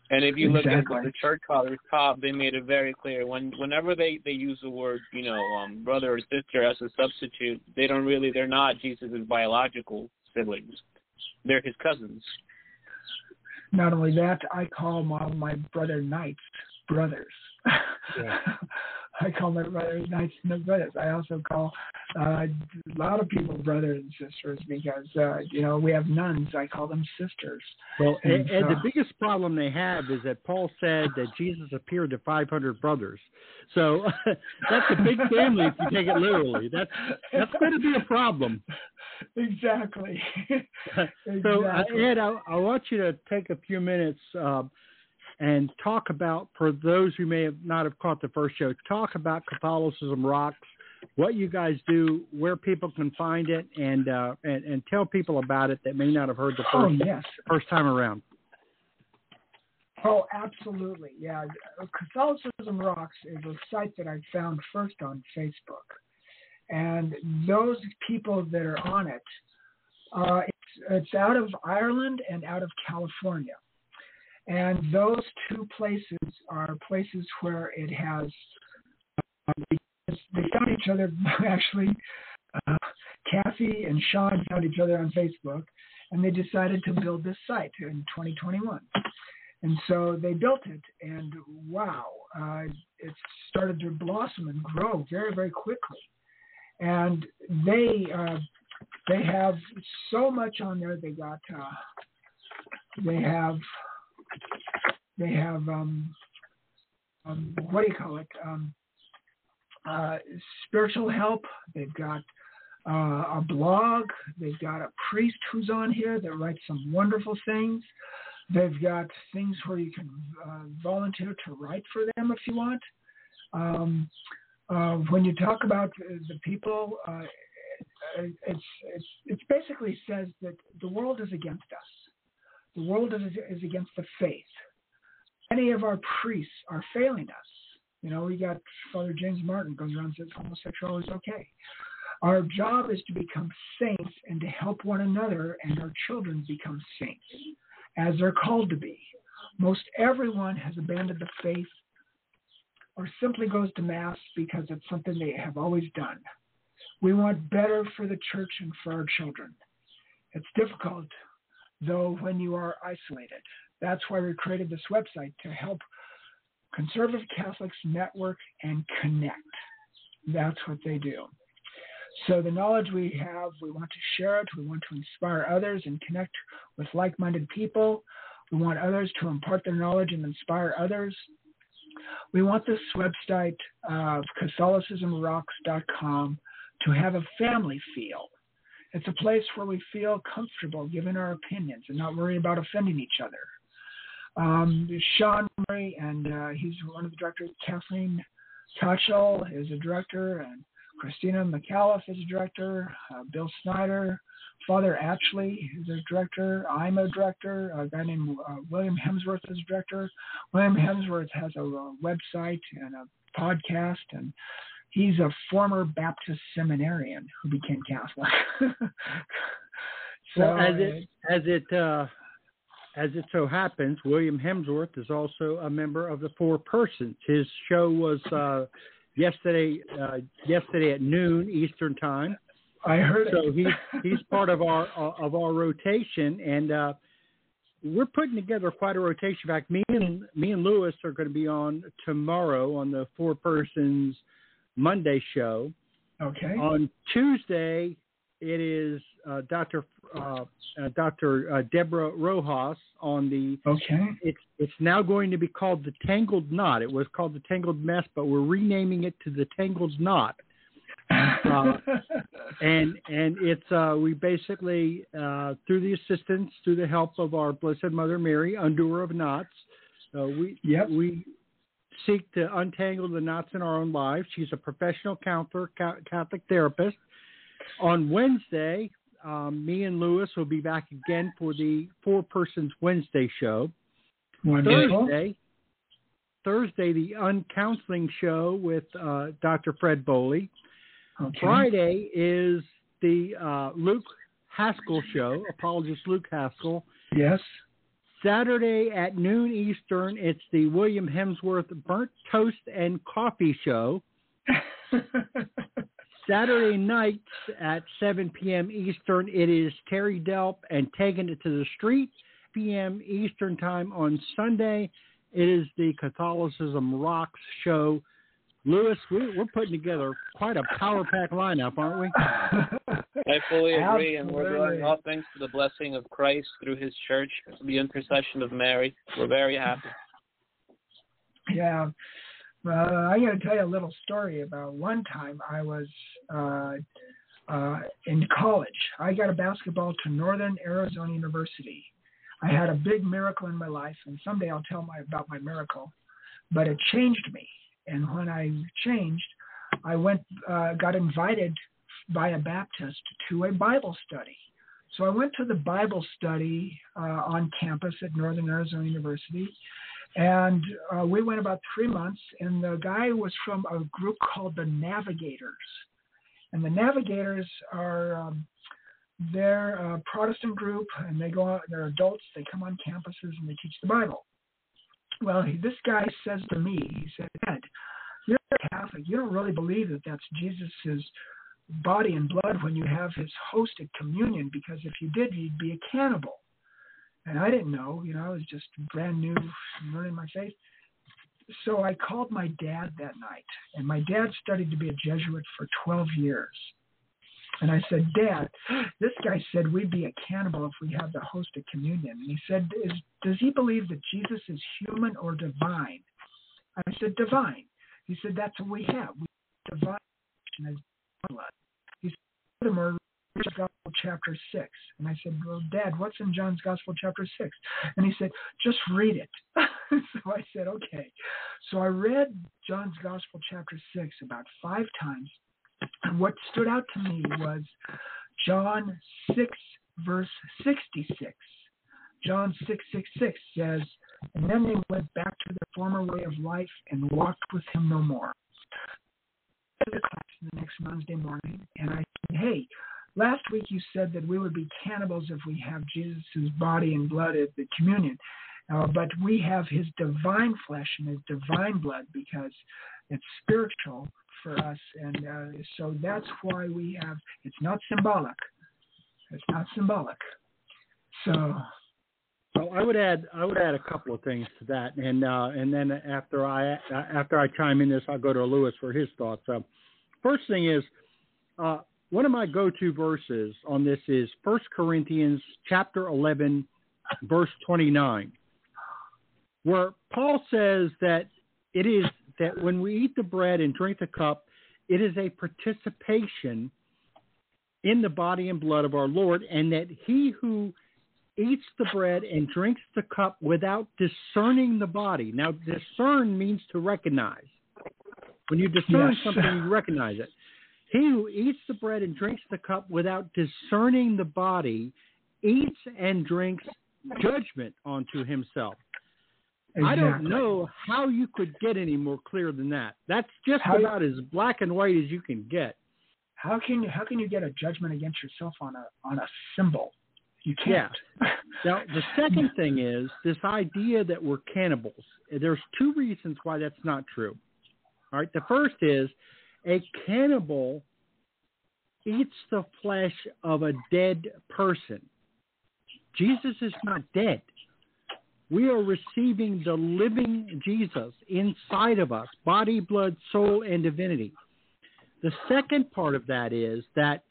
And if you look at Exactly. the church fathers top, they made it very clear when whenever they they use the word, you know, um, brother or sister as a substitute, they don't really they're not Jesus' biological siblings. They're his cousins. Not only that, I call my, my brother knights brothers. Yeah. I call my brothers knights no brothers. I also call uh, a lot of people brothers and sisters because uh, you know we have nuns. I call them sisters. Well, And, and, and the uh, biggest problem they have is that Paul said that Jesus appeared to 500 brothers. So that's a big family if you take it literally. That's that's going to be a problem. exactly. So, uh, exactly. Ed, I, I want you to take a few minutes um, and talk about, for those who may have not have caught the first show, talk about Catholicism Rocks, what you guys do, where people can find it, and uh, and, and tell people about it that may not have heard the oh first yes. first time around. Oh, absolutely. Yeah. Catholicism Rocks is a site that I found first on Facebook. And those people that are on it, uh, it's, it's out of Ireland and out of California. And those two places are places where it has, uh, they found each other actually. Uh, Kathy and Sean found each other on Facebook, and they decided to build this site in 2021. And so they built it, and wow, uh, it started to blossom and grow very, very quickly. And they uh, they have so much on there. They got uh, they have they have um, um, what do you call it? Um, uh, spiritual help. They've got uh, a blog. They've got a priest who's on here that writes some wonderful things. They've got things where you can uh, volunteer to write for them if you want. Um, uh, when you talk about the people, uh, it's, it's, it basically says that the world is against us. The world is, is against the faith. Many of our priests are failing us. You know, we got Father James Martin goes around and says homosexuality is okay. Our job is to become saints and to help one another and our children become saints as they're called to be. Most everyone has abandoned the faith or simply goes to Mass because it's something they have always done. We want better for the church and for our children. It's difficult, though, when you are isolated. That's why we created this website to help conservative Catholics network and connect. That's what they do. So the knowledge we have, we want to share it. We want to inspire others and connect with like-minded people. We want others to impart their knowledge and inspire others. We want this website of CatholicismRocks.com to have a family feel. It's a place where we feel comfortable giving our opinions and not worry about offending each other. Um, Sean Murray, and uh, he's one of the directors. Kathleen Tachel is a director, and Christina McAuliffe is a director. Uh, Bill Snyder, Father Atchley is a director. I'm a director. A guy named uh, William Hemsworth is a director. William Hemsworth has a, uh website and a podcast, and he's a former Baptist seminarian who became Catholic. so well, as it as it uh, as it so happens, William Hemsworth is also a member of the Four Persons. His show was uh, yesterday uh, yesterday at noon Eastern time. I heard so it. he's he's part of our of our rotation, and uh, we're putting together quite a rotation. In fact, me and me and Lewis are going to be on tomorrow on the Four Persons Monday show. Okay. On Tuesday, it is uh, Dr. Uh, uh, Dr. Uh, Deborah Rojas on the. Okay. It's it's now going to be called the Tangled Knot. It was called the Tangled Mess, but we're renaming it to the Tangled Knot. Uh, and and it's uh, we basically uh, through the assistance, through the help of our Blessed Mother Mary, undoer of knots, uh, we yep. we seek to untangle the knots in our own lives. She's a professional counselor, Catholic therapist. On Wednesday, um, me and Lewis will be back again for the Four Persons Wednesday show. Wonderful. Thursday, Thursday, the Uncounseling show with uh, Dr. Fred Bowley. Okay. Friday is the uh, Luke Haskell show, apologist Luke Haskell. Yes. Saturday at noon Eastern, it's the William Hemsworth Burnt Toast and Coffee Show. Saturday nights at 7 p.m. Eastern, it is Terry Delp and Taking It to the Street. p.m. Eastern Time on Sunday, it is the Catholicism Rocks show. Lewis, we, we're putting together quite a power pack lineup, aren't we? I fully agree, Absolutely. and we're doing all thanks to the blessing of Christ through His Church, the intercession of Mary. We're very happy. Yeah. Uh, I'm going to tell you a little story about one time I was uh, uh, in college. I got a basketball to Northern Arizona University. I had a big miracle in my life, and someday I'll tell my about my miracle. But it changed me, and when I changed, I went uh, got invited by a Baptist to a Bible study. So I went to the Bible study uh, on campus at Northern Arizona University, and uh, we went about three months. And the guy was from a group called the Navigators, and the Navigators are um, they're a Protestant group, and they go out. They're adults. They come on campuses and they teach the Bible. Well, he, this guy says to me, he said, Ed, you're a Catholic. You don't really believe that that's Jesus's body and blood when you have his hosted communion, because if you did, you'd be a cannibal. And I didn't know, you know, I was just brand new, learning my faith. So I called my dad that night, and my dad studied to be a Jesuit for 12 years. And I said, Dad, this guy said we'd be a cannibal if we had the hosted communion. And he said, Does he believe that Jesus is human or divine? I said, Divine. He said, That's what we have. We have divine. He said, Furthermore, John's Gospel chapter 6. And I said, Well, Dad, what's in John's Gospel chapter 6? And he said, Just read it. so I said, Okay. So I read John's Gospel chapter 6 about five times. And what stood out to me was John 6, verse 66. John 6, 6, 6 says, And then they went back to their former way of life and walked with him no more. I a class the next Wednesday morning, and I said, Hey, last week you said that we would be cannibals if we have Jesus' body and blood at the communion. Uh, but we have his divine flesh and his divine blood because it's spiritual for us. And uh, so that's why we have, it's not symbolic. It's not symbolic. So. Well, I would add I would add a couple of things to that, and uh, and then after I after I chime in this, I'll go to Lewis for his thoughts. Uh, first thing is, uh, one of my go-to verses on this is First Corinthians chapter eleven, verse twenty-nine, where Paul says that it is that when we eat the bread and drink the cup, it is a participation in the body and blood of our Lord, and that he who eats the bread and drinks the cup without discerning the body. Now, discern means to recognize. When you discern Yes. something, you recognize it. He who eats the bread and drinks the cup without discerning the body eats and drinks judgment onto himself. I don't know how you could get any more clear than that. That's just How- about as black and white as you can get. How can you how can you get a judgment against yourself on a on a symbol? You can't. Yeah. Now, the second thing is this idea that we're cannibals. There's two reasons why that's not true. All right. The first is a cannibal eats the flesh of a dead person. Jesus is not dead. We are receiving the living Jesus inside of us, body, blood, soul, and divinity. The second part of that is that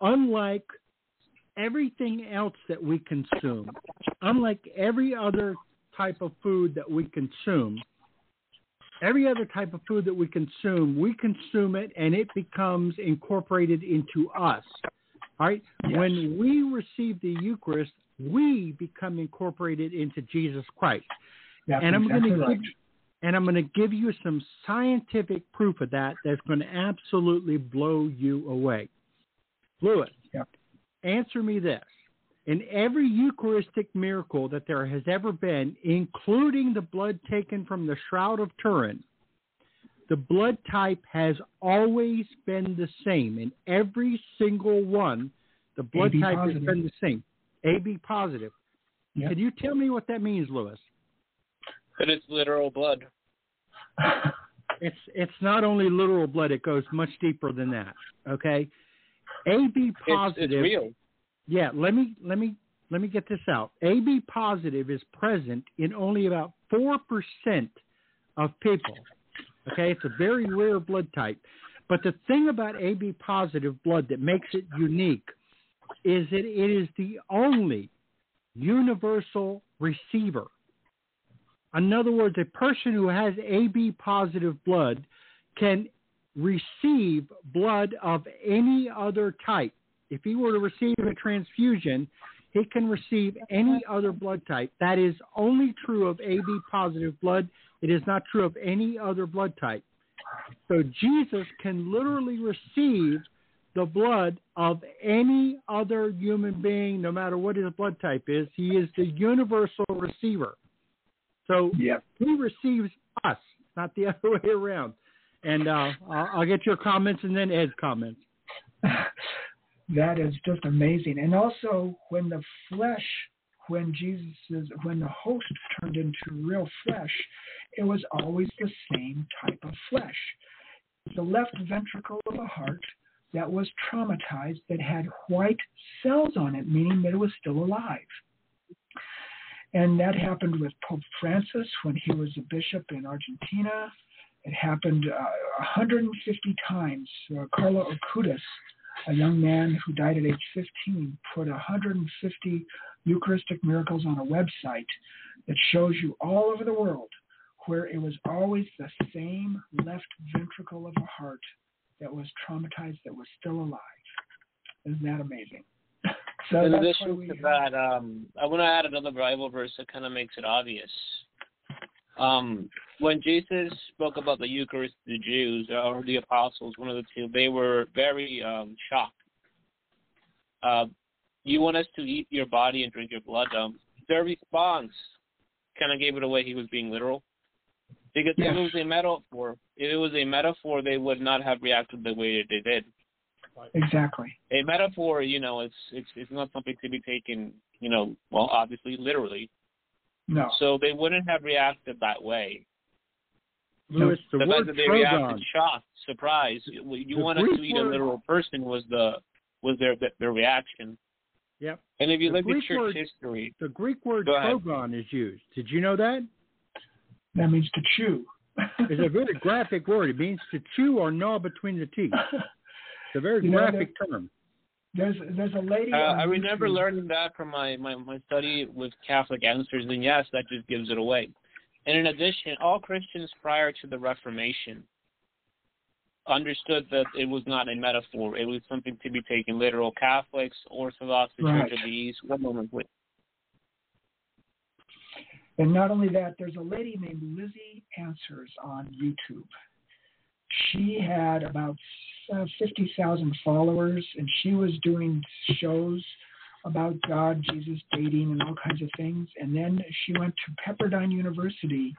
unlike everything else that we consume, unlike every other type of food that we consume, every other type of food that we consume, we consume it and it becomes incorporated into us. All right? Yes. When we receive the Eucharist, we become incorporated into Jesus Christ. That's and I'm exactly going to right. give and I'm going to give you some scientific proof of that that's going to absolutely blow you away. Lewis, Yep. answer me this. In every Eucharistic miracle that there has ever been, including the blood taken from the Shroud of Turin, the blood type has always been the same. In every single one, the blood AB type positive. has been the same. AB positive. Yep. Can you tell me what that means, Lewis? But it's literal blood. It's it's not only literal blood; it goes much deeper than that. Okay, AB It's, positive. it's real. Yeah, let me let me let me get this out. AB positive is present in only about four percent of people. Okay, it's a very rare blood type. But the thing about AB positive blood that makes it unique is that it is the only universal receiver. In other words, a person who has AB positive blood can receive blood of any other type. If he were to receive a transfusion, he can receive any other blood type. That is only true of AB positive blood. It is not true of any other blood type. So Jesus can literally receive the blood of any other human being, no matter what his blood type is. He is the universal receiver. So Yep. he receives us, not the other way around. And uh, I'll, get your comments and then Ed's comments. that is just amazing. And also, when the flesh, when Jesus is, when the host turned into real flesh, it was always the same type of flesh. The left ventricle of the heart that was traumatized, that had white cells on it, meaning that it was still alive. And that happened with Pope Francis when he was a bishop in Argentina. It happened uh, 150 times. Uh, Carlo a young man who died at age 15, put 150 Eucharistic miracles on a website that shows you all over the world where it was always the same left ventricle of a heart that was traumatized that was still alive. Isn't that amazing? so In addition to that, um, I want to add another Bible verse that kind of makes it obvious. Um, when Jesus spoke about the Eucharist to the Jews or the apostles, one of the two, they were very um, shocked. Uh, you want us to eat your body and drink your blood? Um, their response kind of gave it away. He was being literal. Because if Yes. it was a metaphor, if it was a metaphor, they would not have reacted the way that they did Exactly. a metaphor, you know, it's it's it's not something to be taken, you know, well, obviously literally. No. So they wouldn't have reacted that way. Lewis, the, the fact word that they trogon. reacted shocked, surprised. You you The want to eat a literal person was the was their their reaction. Yep. And if you The look at Greek church word- history, The Greek word Go trogon is used. Did you know that? That means to chew. It's a very graphic word. It means to chew or gnaw between the teeth. It's a very You know, graphic term. There's there's a lady. uh, I remember YouTube- learning that from my, my my study with Catholic answers, and yes, that just gives it away. And in addition, all Christians prior to the Reformation understood that it was not a metaphor; it was something to be taken literal. Catholics, Orthodox, the Right. Church of the East. One moment, please. And not only that, there's a lady named Lizzie Answers on YouTube. She had about uh, 50,000 followers, and she was doing shows about God, Jesus, dating, and all kinds of things. And then she went to Pepperdine University,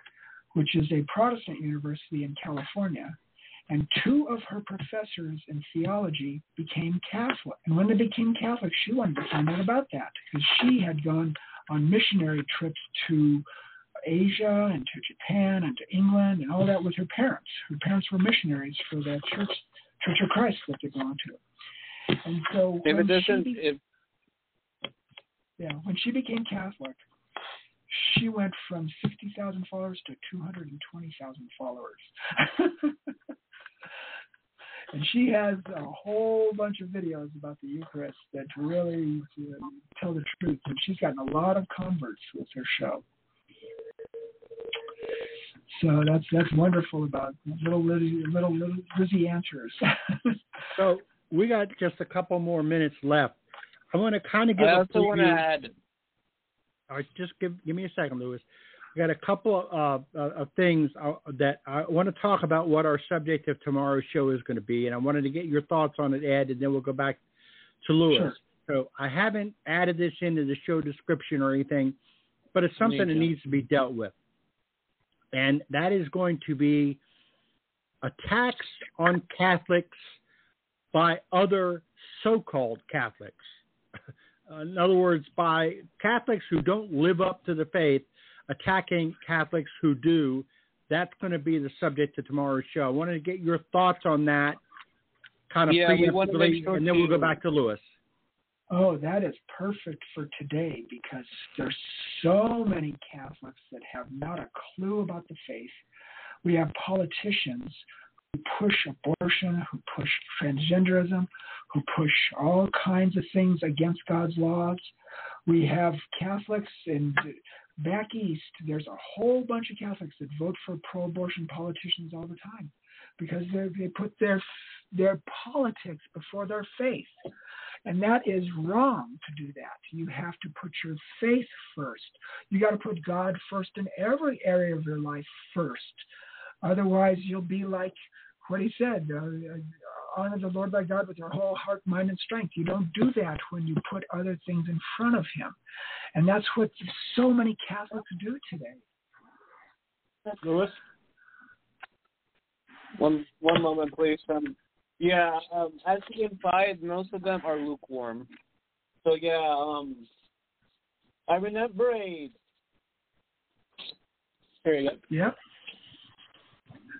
which is a Protestant university in California. And two of her professors in theology became Catholic. And when they became Catholic, she wanted to find out about that because she had gone on missionary trips to Asia and to Japan and to England and all that with her parents. Her parents were missionaries for that church, Church of Christ that they belonged to. And so if when it doesn't, be- if yeah, when she became Catholic, she went from 60,000 followers to 220,000 followers. and she has a whole bunch of videos about the Eucharist that really tell the truth. And she's gotten a lot of converts with her show. So that's that's wonderful about little Lizzie, little little Lizzie answers. So we got just a couple more minutes left. I want to kind of give I a also want to add. All right, just give give me a second, Lewis. I got a couple of, uh, of things uh, that I want to talk about what our subject of tomorrow's show is going to be, and I wanted to get your thoughts on it, Ed, and then we'll go back to Lewis. Sure. So I haven't added this into the show description or anything, but it's something that to. needs to be dealt with, and that is going to be attacks on Catholics by other so-called Catholics. In other words, by Catholics who don't live up to the faith attacking Catholics who do. That's going to be the subject of tomorrow's show. I wanted to get your thoughts on that, kind of Yeah, we want to make sure and then we'll go back to Lewis. Oh, that is perfect for today because there's so many Catholics that have not a clue about the faith. We have politicians who push abortion, who push transgenderism, who push all kinds of things against God's laws. We have Catholics in back east. There's a whole bunch of Catholics that vote for pro-abortion politicians all the time because they put their their politics before their faith. And that is wrong to do that. You have to put your faith first. You got to put God first in every area of your life first. Otherwise, you'll be like what he said uh, uh, honor the Lord thy God with your whole heart, mind, and strength. You don't do that when you put other things in front of him. And that's what so many Catholics do today. Lewis? One one moment, please. Um, yeah, um, as he implied, most of them are lukewarm. So yeah, um, I remember a. Here you Yep.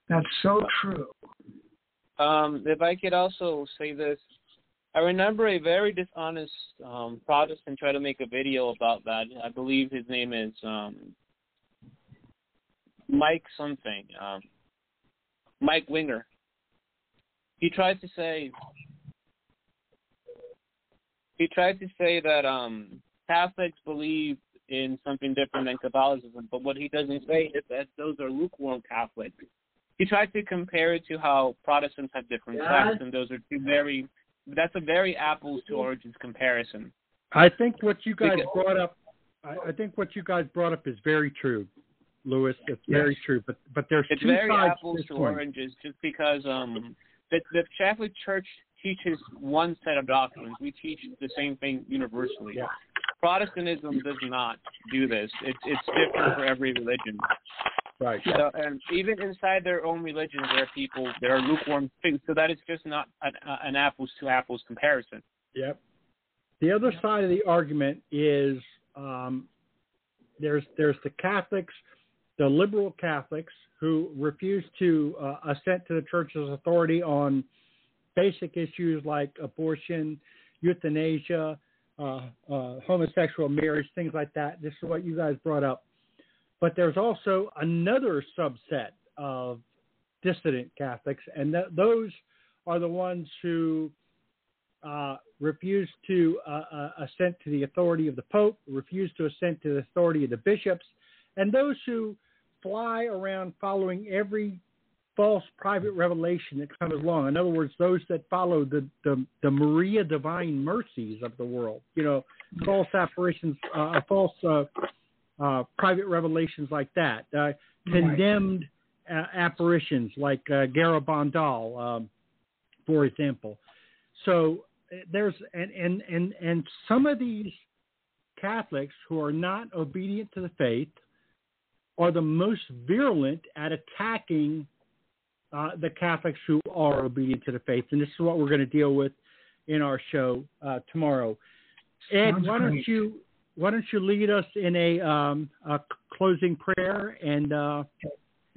That's so true. Um, if I could also say this, I remember a very dishonest um, Protestant tried to make a video about that. I believe his name is um, Mike something. Um, Mike Winger. He tried to say he tried to say that um Catholics believe in something different than Catholicism, but what he doesn't say is that those are lukewarm Catholics. He tried to compare it to how Protestants have different sects, and those are two very that's a very apples to oranges comparison. I think what you guys Because- brought up, I, I think what you guys brought up is very true, Lewis. It's very true. But but there's It's two very sides apples to this to coin. oranges just because um the, the Catholic Church teaches one set of doctrines. We teach the same thing universally. Yeah. Protestantism does not do this. It's it's different for every religion. Right. So, and even inside their own religions, there are people that are lukewarm things. So that is just not an, an apples to apples comparison. Yep. The other side of the argument is um, there's there's the Catholics, the liberal Catholics who refuse to uh, assent to the church's authority on basic issues like abortion, euthanasia, uh, uh, homosexual marriage, things like that. This is what you guys brought up. But there's also another subset of dissident Catholics, and th- those are the ones who uh, refuse to uh, uh, assent to the authority of the Pope, refuse to assent to the authority of the bishops, and those who fly around following every false private revelation that comes along. In other words, those that follow the, the, the Maria divine mercies of the world, you know, false apparitions, uh, false uh, uh, private revelations like that, uh, condemned uh, apparitions like uh, Garabandal, um, for example. So uh, there's and, and and and some of these Catholics who are not obedient to the faith are the most virulent at attacking uh, the Catholics who are obedient to the faith. And this is what we're going to deal with in our show uh, tomorrow. Ed, Sounds why don't great. you why don't you lead us in a, um, a closing prayer and uh,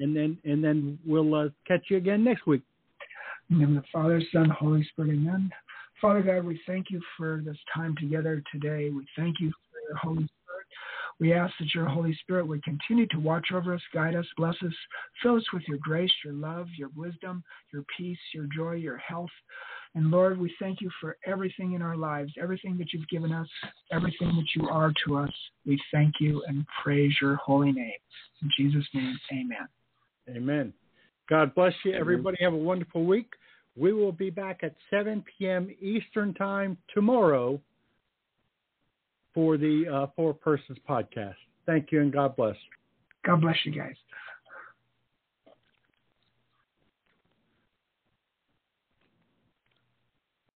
and then and then we'll uh, catch you again next week. In the name of the Father, Son, Holy Spirit, amen. Father God, we thank you for this time together today. We thank you for your Holy Spirit. We ask that your Holy Spirit would continue to watch over us, guide us, bless us, fill us with your grace, your love, your wisdom, your peace, your joy, your health. And Lord, we thank you for everything in our lives, everything that you've given us, everything that you are to us. We thank you and praise your holy name. In Jesus' name, amen. Amen. God bless you, everybody. Have a wonderful week. We will be back at 7 p.m. Eastern Time tomorrow for the uh, Four Persons podcast. Thank you and God bless. God bless you guys.